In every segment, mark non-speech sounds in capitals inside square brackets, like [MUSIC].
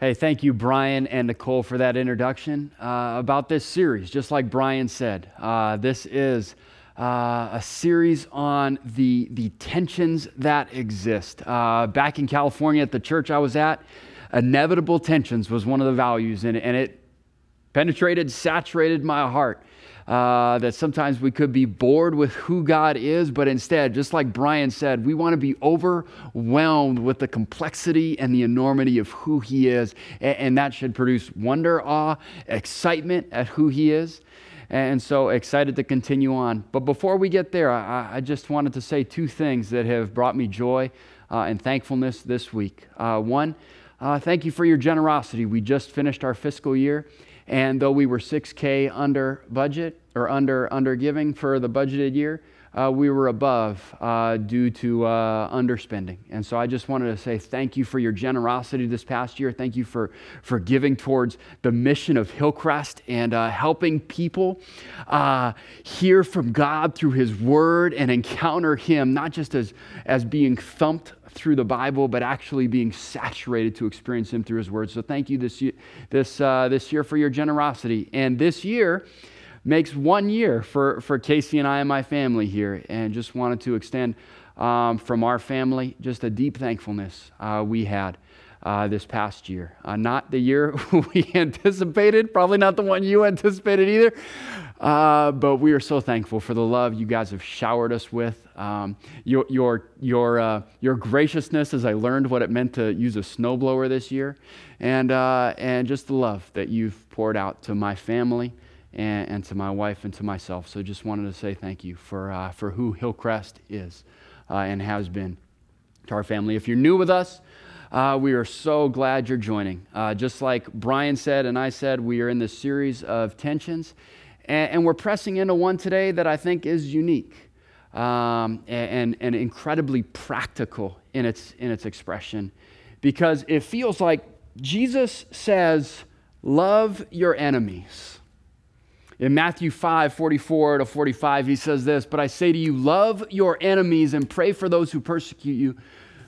Hey, thank you, Brian and Nicole, for that introduction uh, about this series. Just like Brian said, uh, this is uh, a series on the, the tensions that exist. Uh, back in California at the church I was at, inevitable tensions was one of the values, and, and it penetrated, saturated my heart. Uh, that sometimes we could be bored with who God is, but instead, just like Brian said, we want to be overwhelmed with the complexity and the enormity of who He is. And, and that should produce wonder, awe, excitement at who He is. And so excited to continue on. But before we get there, I, I just wanted to say two things that have brought me joy uh, and thankfulness this week. Uh, one, uh, thank you for your generosity. We just finished our fiscal year. And though we were 6K under budget or under, under giving for the budgeted year, uh, we were above uh, due to uh, underspending. And so I just wanted to say thank you for your generosity this past year. Thank you for, for giving towards the mission of Hillcrest and uh, helping people uh, hear from God through His Word and encounter Him, not just as, as being thumped through the Bible, but actually being saturated to experience Him through His Word. So thank you this year, this, uh, this year for your generosity. And this year makes one year for, for Casey and I and my family here. And just wanted to extend um, from our family just a deep thankfulness uh, we had. Uh, this past year. Uh, not the year [LAUGHS] we anticipated, probably not the one you anticipated either, uh, but we are so thankful for the love you guys have showered us with. Um, your, your, your, uh, your graciousness as I learned what it meant to use a snowblower this year, and, uh, and just the love that you've poured out to my family and, and, to my wife and to myself. So just wanted to say thank you for, uh, for who Hillcrest is uh, and has been to our family. If you're new with us, uh, we are so glad you're joining. Uh, just like Brian said and I said, we are in this series of tensions. And, and we're pressing into one today that I think is unique um, and, and incredibly practical in its, in its expression because it feels like Jesus says, Love your enemies. In Matthew 5 44 to 45, he says this, But I say to you, love your enemies and pray for those who persecute you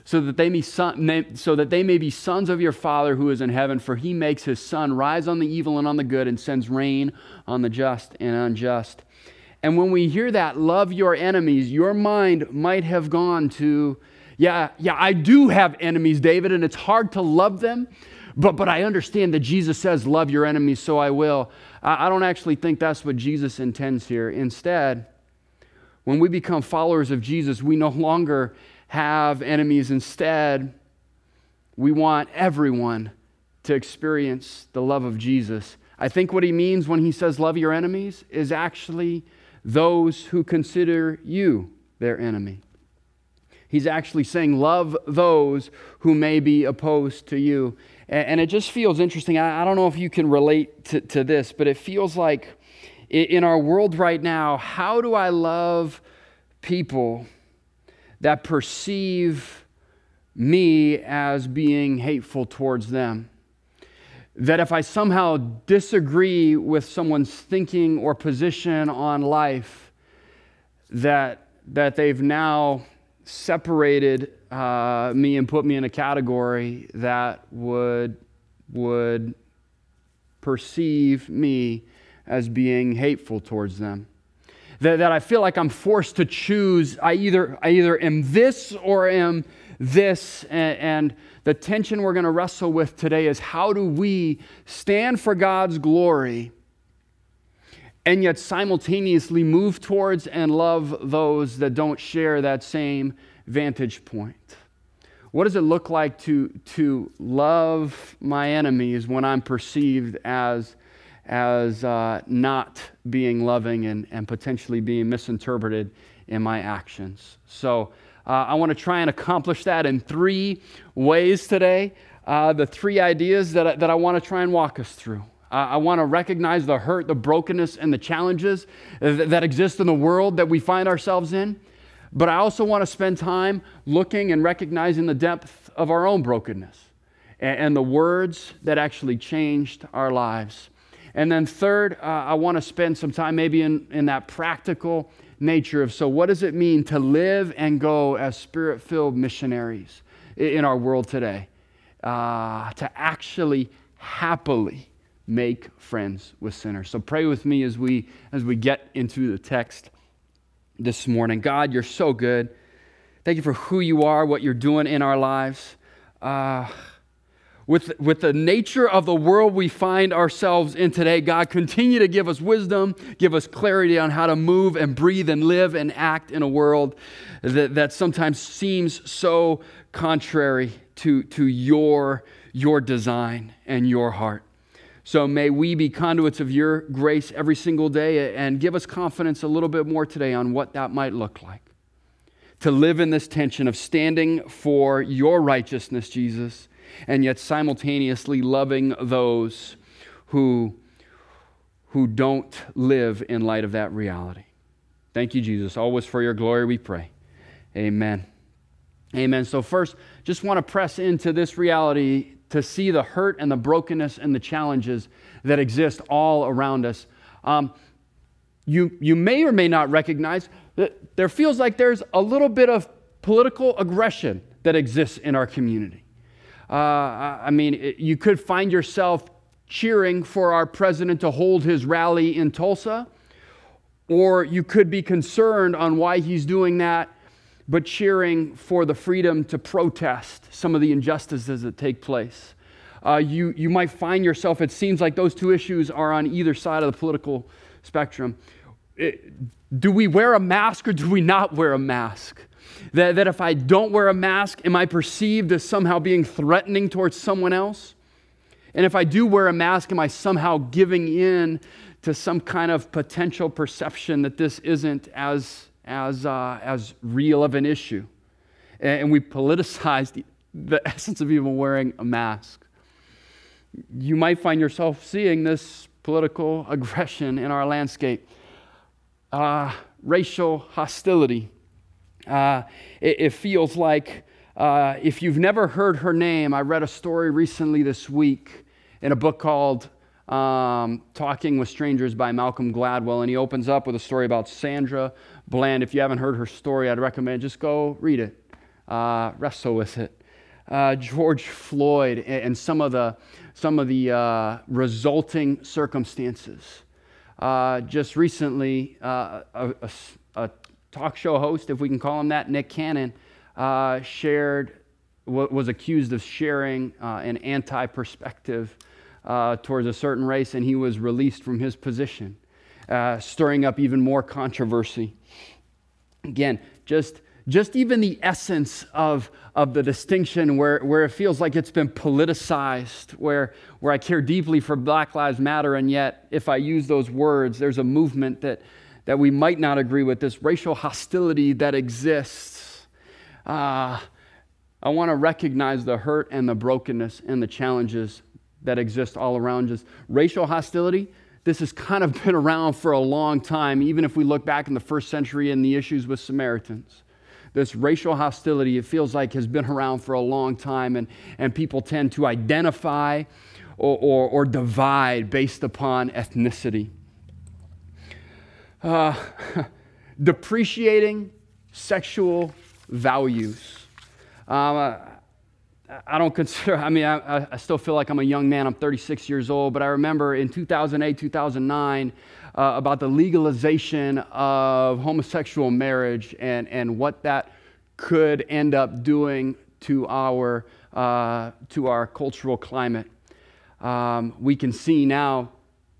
so that they may, son, so that they may be sons of your Father who is in heaven. For he makes his sun rise on the evil and on the good, and sends rain on the just and unjust. And when we hear that, love your enemies, your mind might have gone to, yeah, yeah, I do have enemies, David, and it's hard to love them. But, but I understand that Jesus says, Love your enemies, so I will. I, don't actually think that's what Jesus intends here. Instead, when we become followers of Jesus, we no longer have enemies. Instead, we want everyone to experience the love of Jesus. I think what he means when he says love your enemies is actually those who consider you their enemy. He's actually saying, Love those who may be opposed to you. And, it just feels interesting. I, don't know if you can relate to, to this, but it feels like in our world right now, how do I love people that perceive me as being hateful towards them. That if I somehow disagree with someone's thinking or position on life, that, that they've now separated uh, me and put me in a category that would, would perceive me as being hateful towards them that, that I feel like I'm forced to choose. I either, I either am this or am this. And, and the tension we're going to wrestle with today is how do we stand for God's glory and yet simultaneously move towards and love those that don't share that same vantage point? What does it look like to, to love my enemies when I'm perceived as as uh, not being loving and, and potentially being misinterpreted in my actions. So uh, I want to try and accomplish that in three ways today. Uh, the three ideas that I, that I want to try and walk us through. I want to recognize the hurt, the brokenness, and the challenges that, that exist in the world that we find ourselves in. But I also want to spend time looking and recognizing the depth of our own brokenness and, and the words that actually changed our lives. And then, third, uh, I want to spend some time maybe in, in that practical nature of so, what does it mean to live and go as spirit filled missionaries in our world today? uh, to actually happily make friends with sinners. So pray with me as we as we get into the text this morning. God, you're so good. Thank you for who you are, what you're doing in our lives. Uh, with, with the nature of the world we find ourselves in today, God, continue to give us wisdom, give us clarity on how to move and breathe and live and act in a world that, that sometimes seems so contrary to, to your, your design and your heart. So may we be conduits of your grace every single day and give us confidence a little bit more today on what that might look like. To live in this tension of standing for your righteousness, Jesus, and yet simultaneously loving those who, who don't live in light of that reality. Thank you, Jesus. Always for your glory we pray. Amen. Amen. So, first, just want to press into this reality to see the hurt and the brokenness and the challenges that exist all around us. Um, you, you may or may not recognize that there feels like there's a little bit of political aggression that exists in our community. Uh, I mean, it, you could find yourself cheering for our president to hold his rally in Tulsa, or you could be concerned on why he's doing that but cheering for the freedom to protest some of the injustices that take place. Uh, you, you might find yourself, it seems like those two issues are on either side of the political spectrum. It, do we wear a mask or do we not wear a mask? That, that if I don't wear a mask, am I perceived as somehow being threatening towards someone else? And if I do wear a mask, am I somehow giving in to some kind of potential perception that this isn't as as, uh, as real of an issue. And we politicized the [LAUGHS] essence of even wearing a mask. You might find yourself seeing this political [LAUGHS] aggression in our landscape, uh, racial hostility. Uh, it, it, feels like uh, if you've never heard her name, I read a story recently this week in a book called um, Talking with Strangers by Malcolm Gladwell, and he opens up with a story about Sandra Bland. If you haven't heard her story, I'd recommend just go read it, uh, wrestle with it. Uh, George Floyd and some of the, some of the uh, resulting circumstances. Uh, just recently, uh, a, a, a, talk show host, if we can call him that, Nick Cannon, uh, shared, was accused of sharing an anti perspective towards a certain race, and he was released from his position, stirring up even more controversy. Again, just, just even the essence of, of the distinction where, where it feels like it's been politicized, where, where I care deeply for Black Lives Matter, and yet if I use those words, there's a movement that, that we might not agree with, this racial hostility that exists. Uh, I want to recognize the hurt and the brokenness and the challenges that exist all around us. Racial hostility, this has kind of [LAUGHS] been around for a long time, even if we look back in the first century and the issues with Samaritans. This racial hostility, it feels like, has been around for a long time, and, and people tend to identify or, or, or divide based upon ethnicity. Uh, [LAUGHS] depreciating sexual values. Um, I don't consider, I mean, I, I, still feel like I'm a young man. I'm 36 years old, but I remember in 2008, 2009, uh, about the legalization of homosexual marriage and, and what that could end up doing to our, uh, to our cultural climate. Um, we can see now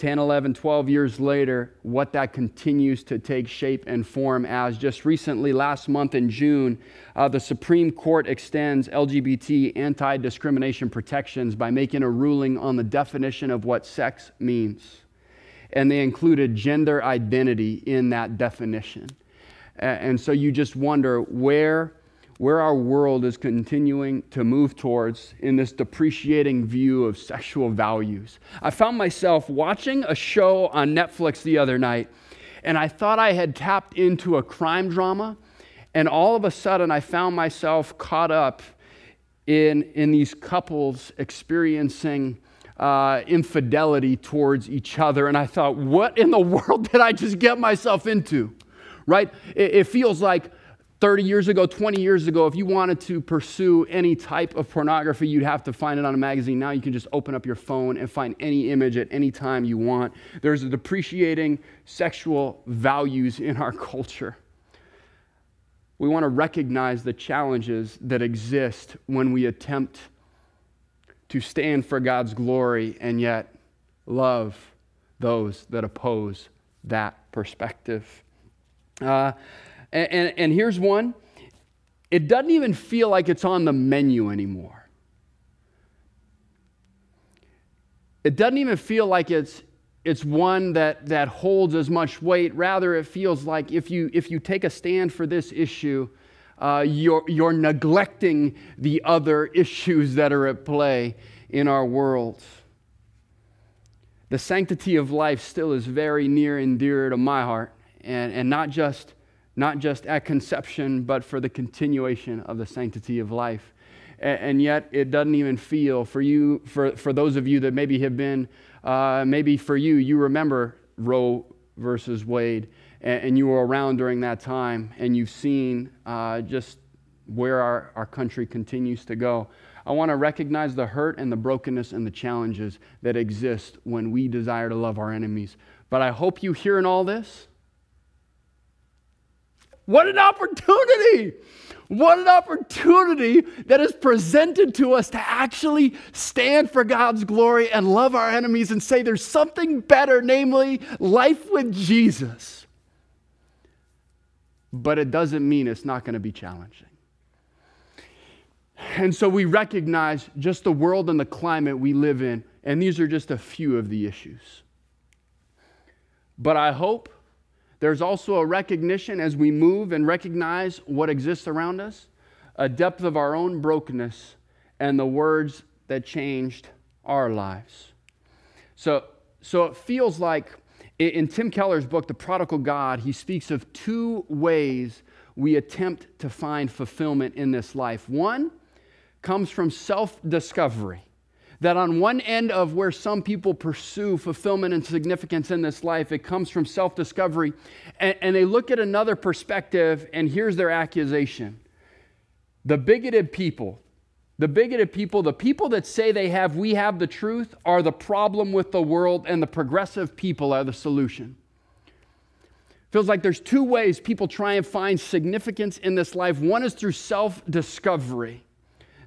10, 11, 12 years later, what that continues to take shape and form as. Just recently, last month in June, uh, the Supreme Court extends LGBT anti discrimination protections by making a ruling on the definition of what sex means. And they included gender identity in that definition. And so you just wonder where where our world is continuing to move towards in this depreciating view of sexual values. I found myself watching a show on Netflix the other night, and I thought I had tapped into a crime drama, and all of a sudden I found myself caught up in, in these couples experiencing uh, infidelity towards each other. And I thought, what in the [LAUGHS] world did I just get myself into? Right? It, it feels like 30 years ago, 20 years ago, if you wanted to pursue any type of pornography, you'd have to find it on a magazine. Now you can just open up your phone and find any image at any time you want. There's a depreciating sexual values in our [LAUGHS] culture. We want to recognize the challenges that exist when we attempt to stand for God's glory and yet love those that oppose that perspective. Uh, and, and, and here's one it doesn't even feel like it's on the menu anymore. It doesn't even feel like it's, it's one that, that holds as much weight. Rather, it feels like if you, if you take a stand for this issue, uh, you're, you're neglecting the other [LAUGHS] issues that are at play in our world. The sanctity of life still is very near and dear to my heart, and, and not just not just at conception, but for the continuation of the sanctity of life. And, yet, it doesn't even feel for you, for, for those of you that maybe have been, uh, maybe for you, you remember Roe versus Wade, and, and, you were around during that time, and you've seen uh, just where our, our country continues to go. I want to recognize the hurt and the brokenness and the challenges that exist when we desire to love our enemies. But I hope you hear in all this what an opportunity! What an opportunity that is presented to us to actually stand for God's glory and love our enemies and say there's something better, namely life with Jesus. But it doesn't mean it's not going to be challenging. And so we recognize just the world and the climate we live in, and these are just a few of the issues. But I hope there's also a recognition as we move and recognize what exists around us, a depth of our own brokenness and the words that changed our lives. So, so it feels like in Tim Keller's book, The Prodigal God, he speaks of two ways we attempt to find fulfillment in this life. One comes from self discovery that on one end of where some people pursue fulfillment and significance in this life, it comes from self discovery. And, and, they look at another perspective, and here's their accusation the bigoted people, the bigoted people, the people that say they have, we have the truth, are the problem with the world, and the progressive people are the solution. Feels like there's two ways people try and find significance in this life. One is through self discovery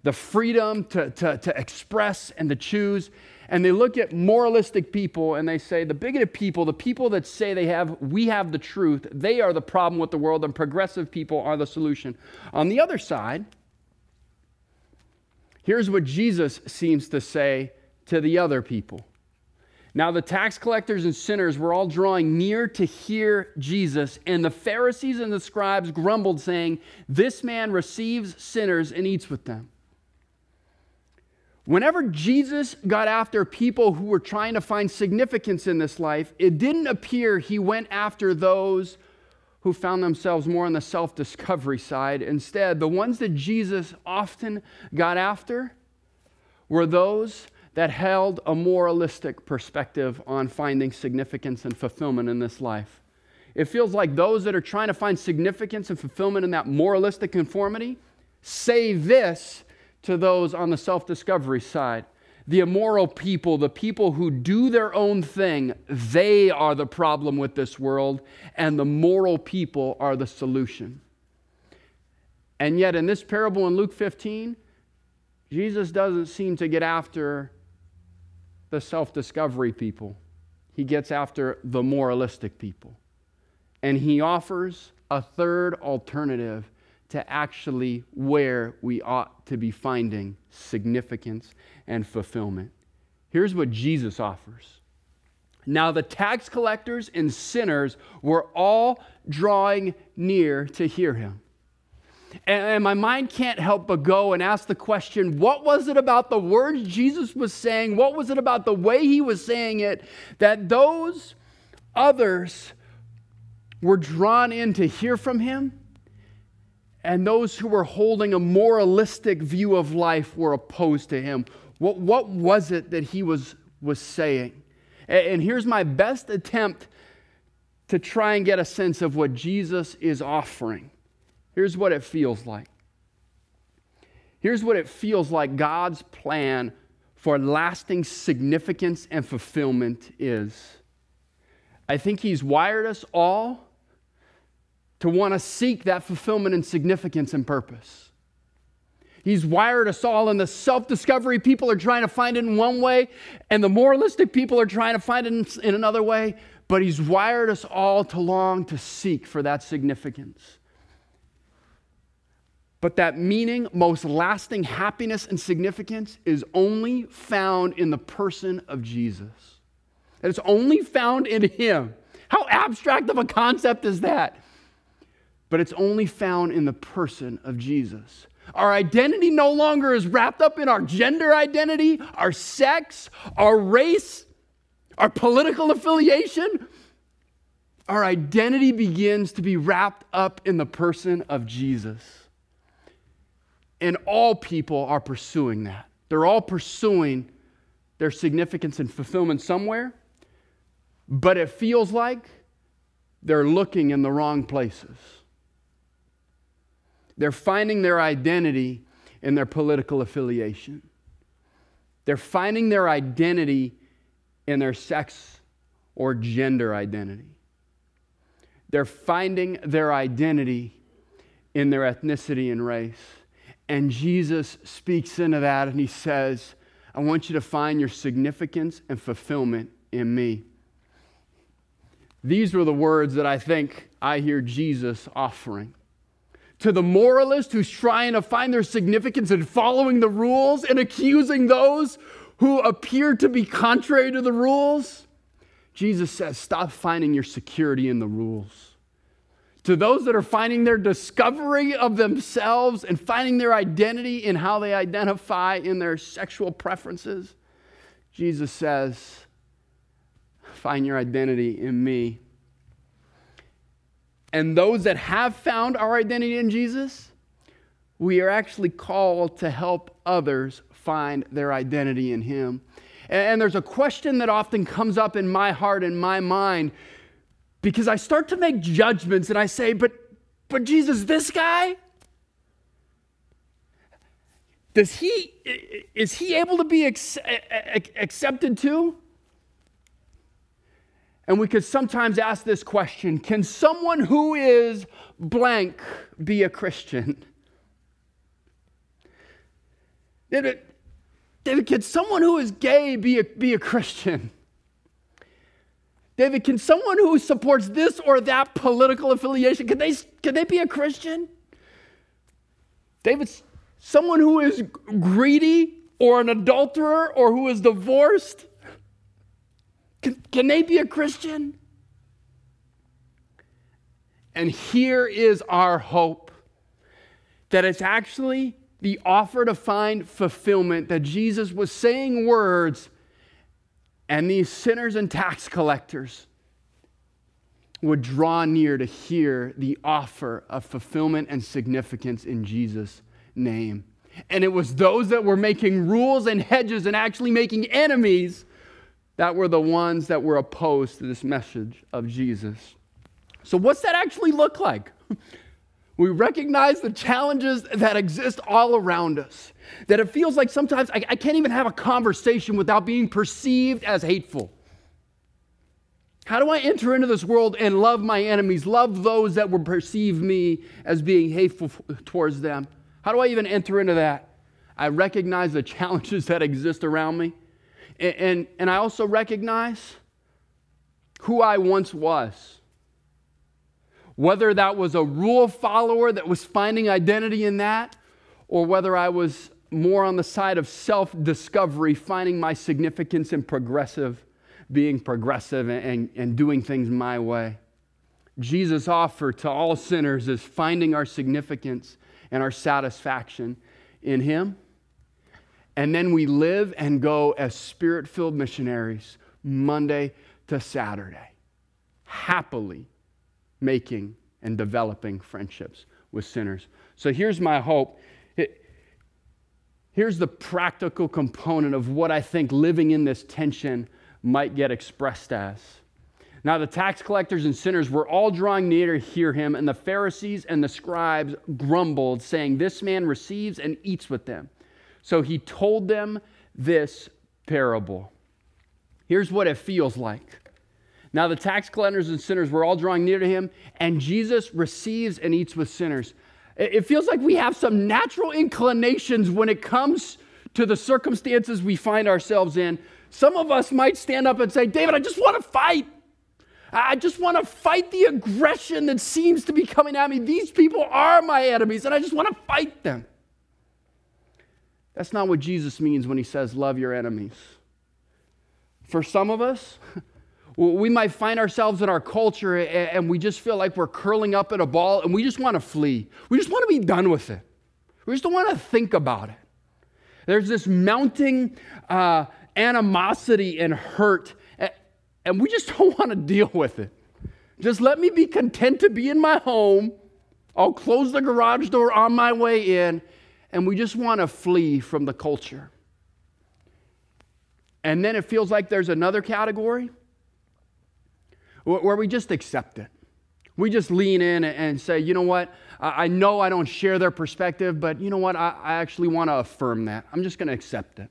the freedom to, to, to express and to choose. And they look at moralistic people and they say, the bigoted people, the people that say they have, we have the truth, they are the problem with the world, and progressive people are the solution. On the other side, here's what Jesus seems to say to the other people. Now, the tax collectors and sinners were all drawing near to hear Jesus, and the Pharisees and the scribes grumbled, saying, This man receives sinners and eats with them. Whenever Jesus got after people who were trying to find significance in this life, it didn't appear he went after those who found themselves more on the self discovery side. Instead, the ones that Jesus often got after were those that held a moralistic perspective on finding significance and fulfillment in this life. It feels like those that are trying to find significance and fulfillment in that moralistic conformity say this to those on the self discovery side. The immoral people, the people who do their own thing, they are the problem with this world, and the moral people are the solution. And yet, in this parable in Luke 15, Jesus doesn't seem to get after the self discovery people, he gets after the moralistic people. And he offers a third alternative to actually where we ought to be finding significance and fulfillment. Here's what Jesus offers. Now, the tax collectors and sinners were all drawing near to hear him. And, my mind can't help but go and ask the question what was it about the words Jesus was saying? What was it about the way he was saying it that those others were drawn in to hear from him? And those who were holding a moralistic view of life were opposed to him. What, what was it that he was, was saying? And, and here's my best attempt to try and get a sense of what Jesus is offering. Here's what it feels like. Here's what it feels like God's plan for lasting significance and fulfillment is. I think He's wired us all to want to seek that fulfillment and significance and purpose. He's wired us all in the self discovery. People are trying to find it in one way, and the moralistic people are trying to find it in, another way. But He's wired us all to long to seek for that significance. But that meaning, most lasting happiness and significance is only found in the person of Jesus. It's only found in Him. How abstract of a concept is that? But it's only found in the person of Jesus. Our identity no longer is wrapped up in our gender identity, our sex, our race, our political affiliation. Our identity begins to be wrapped up in the person of Jesus. And all people are pursuing that. They're all pursuing their significance and fulfillment somewhere, but it feels like they're looking in the wrong places. They're finding their identity in their political affiliation. They're finding their identity in their sex or gender identity. They're finding their identity in their ethnicity and race. And Jesus speaks into that and he says, I want you to find your significance and fulfillment in me. These were the words that I think I hear Jesus offering to the moralist who's trying to find their significance in following the rules and accusing those who appear to be contrary to the rules, Jesus says, stop finding your security in the rules. To those that are finding their discovery of themselves and finding their identity in how they identify in their sexual preferences, Jesus says, find your identity in me and those that have found our identity in Jesus, we are actually called to help others find their identity in Him. And there's a question that often comes up in my heart and my mind because I start to make judgments and I say, but, but Jesus, this guy, does he, is he able to be accepted too? And we could sometimes ask this question Can someone who is blank be a Christian? David, David can someone who is gay be a, be a Christian? David, can someone who supports this or that political affiliation, can they, can they be a Christian? David, someone who is greedy or an adulterer or who is divorced, can, can they be a Christian? And here is our hope that it's actually the offer to find fulfillment, that Jesus was saying words, and these sinners and tax collectors would draw near to hear the offer of fulfillment and significance in Jesus' name. And it was those that were making rules and hedges and actually making enemies that were the ones that were opposed to this message of Jesus. So, what's that actually look like? [LAUGHS] We recognize the challenges that exist all around us. That it feels like sometimes I, I, can't even have a conversation without being perceived as hateful. How do I enter into this world and love my enemies, love those that would perceive me as being hateful towards them? How do I even enter into that? I recognize the [LAUGHS] challenges that exist around me. And, and, and I also recognize who I once was. Whether that was a rule follower that was finding identity in that, or whether I was more on the side of self discovery, finding my significance in progressive, being progressive and, and, and, doing things my way. Jesus' offer to all sinners is finding our significance and our satisfaction in Him and then we live and go as spirit filled missionaries Monday to Saturday, happily making and developing friendships with sinners. So here's my hope. Here's the practical component of what I think living in this tension might get expressed as Now the tax collectors and sinners were all drawing near to hear him, and the Pharisees and the scribes grumbled, saying, This man receives and eats with them. So he told them this parable. Here's what it feels like. Now the tax collectors and sinners were all drawing near to him, and Jesus receives and eats with sinners. It feels like we have some natural inclinations when it comes to the circumstances we find ourselves in. Some of us might stand up and say, David, I just want to fight. I just want to fight the aggression that seems to be coming at me. These people are my enemies, and I just want to fight them. That's not what Jesus means when he says, Love your enemies. For some of us, [LAUGHS] we might find ourselves in our culture and we just feel like we're curling up in a ball and we just want to flee. We just want to be done with it. We just don't want to think about it. There's this mounting uh, animosity and hurt, and we just [LAUGHS] don't want to deal with it. Just let me be content to be in my home. I'll close the garage door on my way in, and we just want to flee from the culture. And then it feels like there's another category where we just accept it. We just lean in and say, you know what? I know I don't share their perspective, but you know what? I, actually want to affirm that. I'm just going to accept it.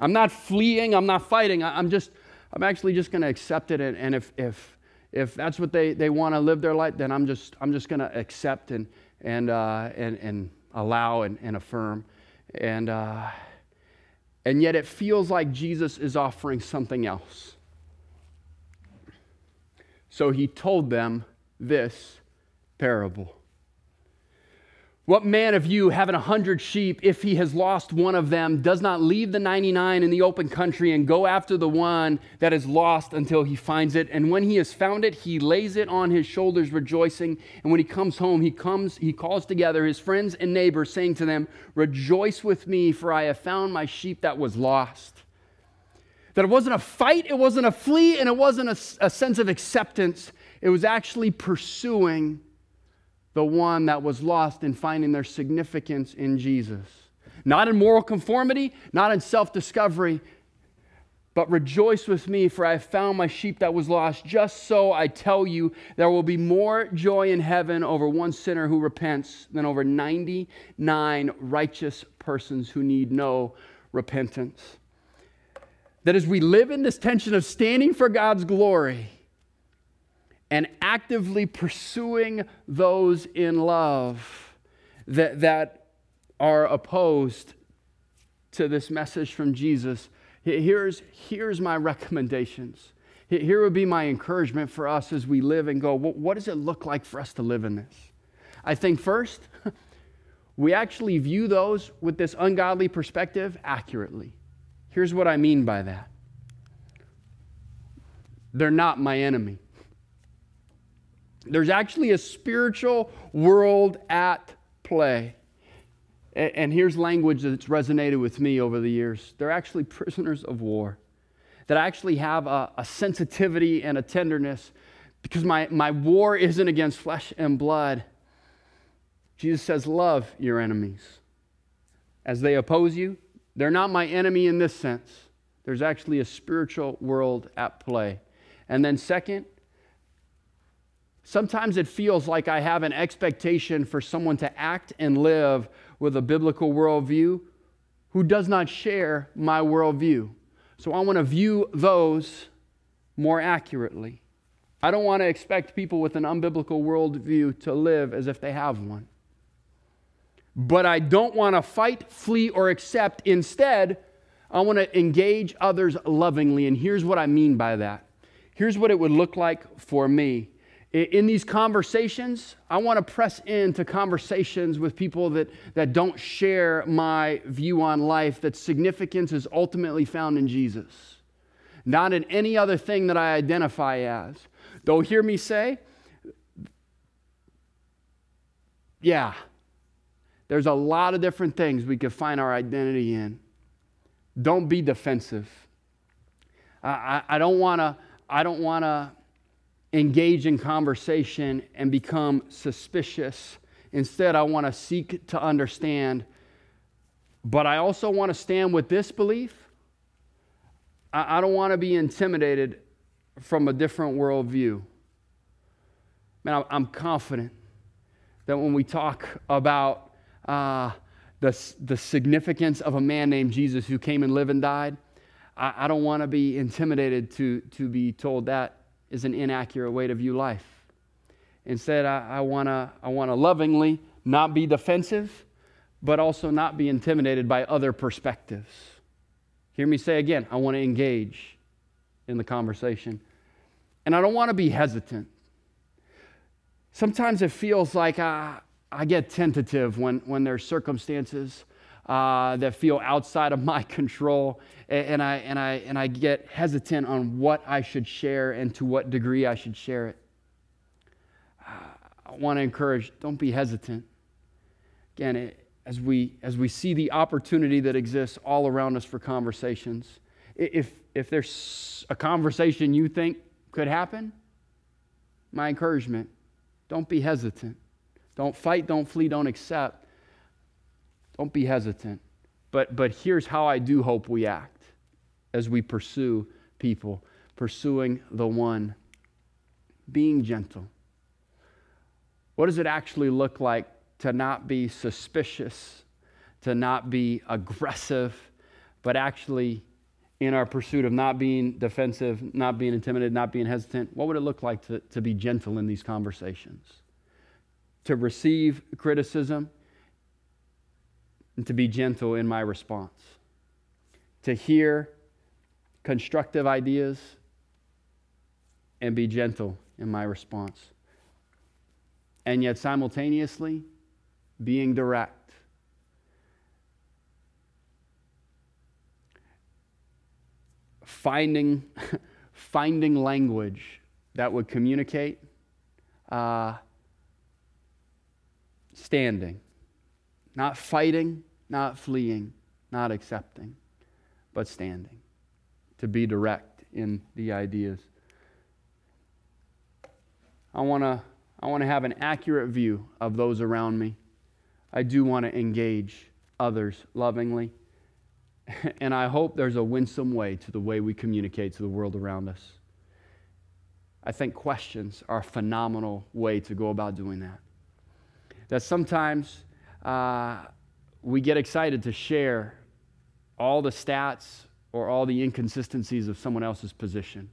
I'm not fleeing, I'm not fighting. I'm just, I'm actually just going to accept it. And, if, if, if that's what they, they want to live their life, then I'm just, I'm just going to accept and, and, uh, and, and allow and, and affirm. And, uh, and yet it feels like Jesus is offering something else. So he told them this parable. What man of you, having a hundred sheep, if he has lost one of them, does not leave the 99 in the open country and go after the one that is lost until he finds it? And when he has found it, he lays it on his shoulders, rejoicing. And when he comes home, he comes, he calls together his friends and neighbors, saying to them, Rejoice with me, for I have found my sheep that was lost. That it wasn't a fight, it wasn't a flee, and it wasn't a, a sense of acceptance. It was actually pursuing the one that was lost in finding their significance in Jesus. Not in moral conformity, not in self discovery, but rejoice with me, for I have found my sheep that was lost. Just so I tell you, there will be more joy in heaven over one sinner who repents than over 99 righteous persons who need no repentance. That as we live in this tension of standing for God's glory, and actively pursuing those in love that, that are opposed to this message from Jesus. Here's, here's my recommendations. Here would be my encouragement for us as we live and go, what does it look like for us to live in this? I think first, [LAUGHS] we actually view those with this ungodly perspective accurately. Here's what I mean by that they're not my enemy. There's actually a spiritual world at play. And here's language that's resonated with me over the years. They're actually prisoners of war that actually have a, a, sensitivity and a tenderness because my, my war isn't against flesh and blood. Jesus says, Love your enemies. As they oppose you, they're not my enemy in this sense. There's actually a spiritual world at play. And then, second, Sometimes it feels like I have an expectation for someone to act and live with a biblical worldview who does not share my worldview. So I want to view those more accurately. I don't want to expect people with an unbiblical worldview to live as if they have one. But I don't want to fight, flee, or accept. Instead, I want to engage others lovingly. And here's what I mean by that. Here's what it would look like for me in these conversations, I want to press into conversations with people that, that don't share my view on life, that significance is ultimately found in Jesus, not in any other thing that I identify as. Though, hear me say, yeah, there's a lot of different things we could find our identity in. Don't be defensive. I, I, I don't want to. I don't want to engage in conversation and become suspicious. Instead, I want to seek to understand. But I also want to stand with this belief. I, I don't want to be intimidated from a different worldview. Man, I'm confident that when we talk about uh, the, the significance of a man named Jesus who came and lived and died, I, I don't want to be intimidated to, to be told that is an inaccurate way to view life. Instead, I, I want to I wanna lovingly not be defensive, but also not be intimidated by other perspectives. Hear me say again, I want to engage in the conversation. And I don't want to be hesitant. Sometimes it feels like I, I get tentative when, when there's circumstances uh, that feel outside of [LAUGHS] my control, and, I, and, I, and I get hesitant on what I should share and to what degree I should share it. Uh, I want to encourage don't be hesitant. Again, it, as, we, as we see the opportunity that exists all around us for conversations, if, if there's a conversation you think could happen, my encouragement don't be hesitant. Don't fight, don't flee, don't accept. Don't be hesitant. But, but here's how I do hope we act as we pursue people, pursuing the one, being gentle. What does it actually look like to not be suspicious, to not be aggressive, but actually in our pursuit of not being defensive, not being intimidated, not being hesitant, what would it look like to, to be gentle in these conversations? To receive criticism and to be gentle in my response. To hear constructive ideas and be gentle in my response. And yet, simultaneously, being direct. Finding, [LAUGHS] finding language that would communicate, uh, standing, not fighting, not fleeing, not accepting, but standing, to be direct in the ideas. I want to I want to have an accurate view of those around me. I do want to engage others lovingly. [LAUGHS] And I hope there's a winsome way to the way we communicate to the world around us. I think questions are a phenomenal way to go about doing that. That sometimes uh, we get excited to share all the stats or all the inconsistencies of someone else's position.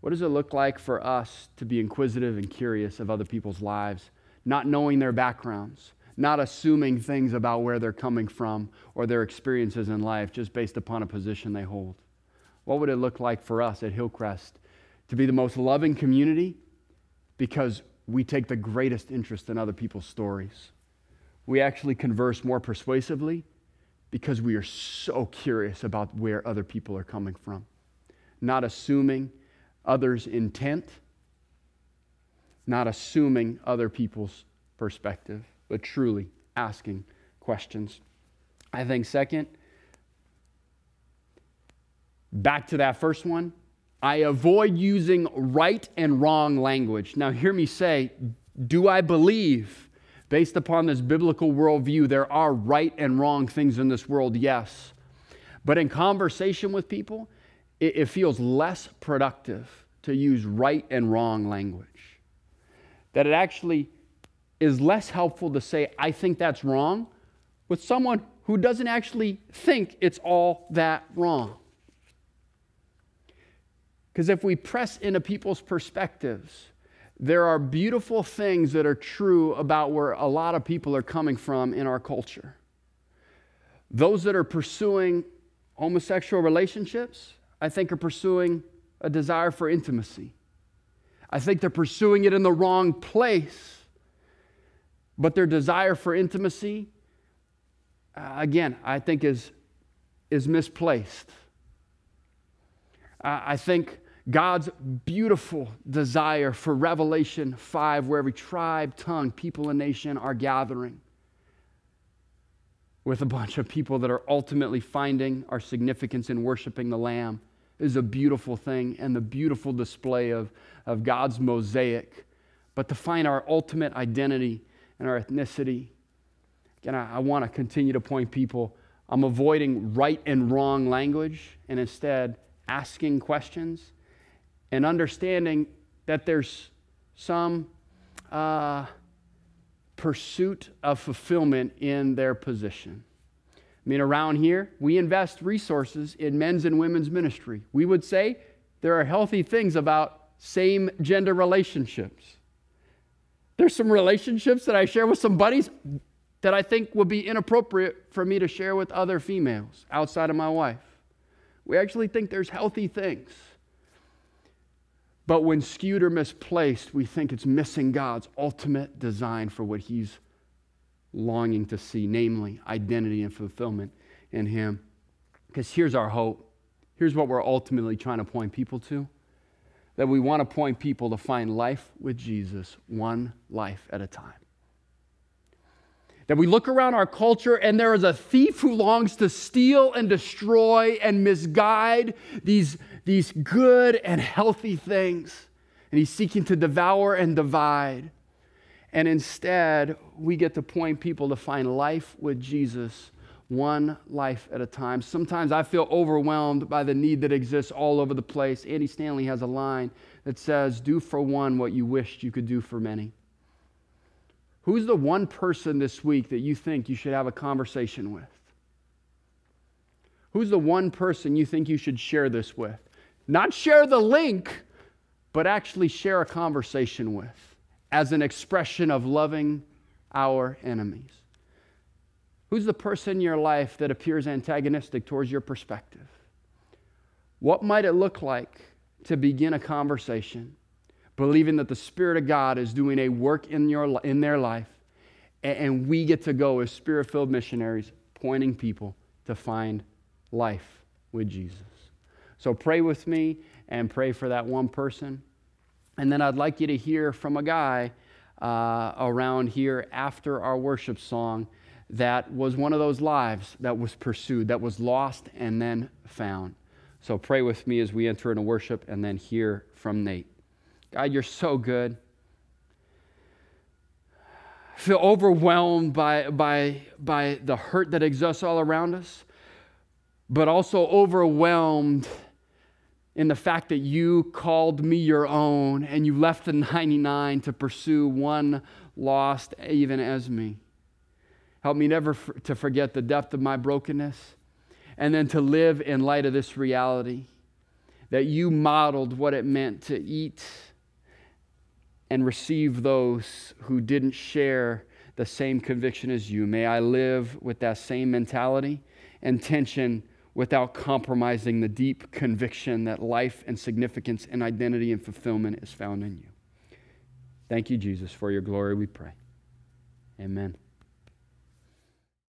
What does it look like for us to be inquisitive and curious of other people's lives, not knowing their backgrounds, not assuming things about where they're coming from or their experiences in life just based upon a position they hold? What would it look like for us at Hillcrest to be the most loving community because we take the greatest interest in other people's stories? We actually converse more persuasively because we are so curious about where other people are coming from, not assuming others' intent, not assuming other people's perspective, but truly asking questions. I think, second, back to that first one, I avoid using right and wrong language. Now, hear me say, do I believe, based upon this biblical worldview, there are right and wrong things in this world? Yes. But in conversation with people, it, it feels less productive to use right and wrong language. That it actually is less helpful to say, I think that's wrong, with someone who doesn't actually think it's all that wrong. Because if we press into people's perspectives, there are beautiful things that are true about where a lot of people are coming from in our culture. Those that are pursuing homosexual relationships, I think, are pursuing a desire for intimacy. I think they're pursuing it in the wrong place. But their desire for intimacy, uh, again, I think is, is misplaced. I think God's beautiful desire for Revelation 5, where every tribe, tongue, people, and nation are gathering with a bunch of people that are ultimately finding our significance in worshiping the Lamb is a beautiful thing and the beautiful display of, of God's mosaic. But to find our ultimate identity and our ethnicity, again, I, I want to continue to point people. I'm avoiding right and wrong language and instead asking questions and understanding that there's some uh, pursuit of fulfillment in their position. I mean, around here, we invest resources in men's and women's ministry. We would say there are healthy things about same gender relationships. There's some relationships that I share with some buddies that I think would be inappropriate for me to share with other females outside of my wife. We actually think there's healthy things. But when skewed or misplaced, we think it's missing God's ultimate design for what He's longing to see, namely identity and fulfillment in Him. Because here's our hope. Here's what we're ultimately trying to point people to that we want to point people to find life with Jesus one life at a time. That we look around our culture and there is a thief who longs to steal and destroy and misguide these, these good and healthy things. And he's seeking to devour and divide. And instead, we get to point people to find life with Jesus one life at a time. Sometimes I feel overwhelmed by the need that exists all over the place. Andy Stanley has a line that says, Do for one what you wished you could do for many. Who's the one person this week that you think you should have a conversation with? Who's the one person you think you should share this with? Not share the link, but actually share a conversation with as an expression of loving our enemies. Who's the person in your life that appears antagonistic towards your perspective? What might it look like to begin a conversation, believing that the Spirit of God is doing a work in, your, in their life, and we get to go as spirit filled missionaries, pointing people to find life with Jesus? So pray with me and pray for that one person. And then I'd like you to hear from a guy uh, around here after our worship song that was one of those lives that was pursued, that was lost and then found. So pray with me as we enter into worship and then hear from Nate. God, you're so good. I feel overwhelmed by, by, by the hurt that exists all around us, but also overwhelmed in the fact that you called me your own and you left the [LAUGHS] 99 to pursue one lost, even as me. Help me never f- to forget the depth of my brokenness and then to live in light of this reality that you modeled what it meant to eat and receive those who didn't share the same conviction as you. May I live with that same mentality and tension without compromising the deep conviction that life and significance and identity and fulfillment is found in you. Thank you, Jesus, for your glory, we pray. Amen.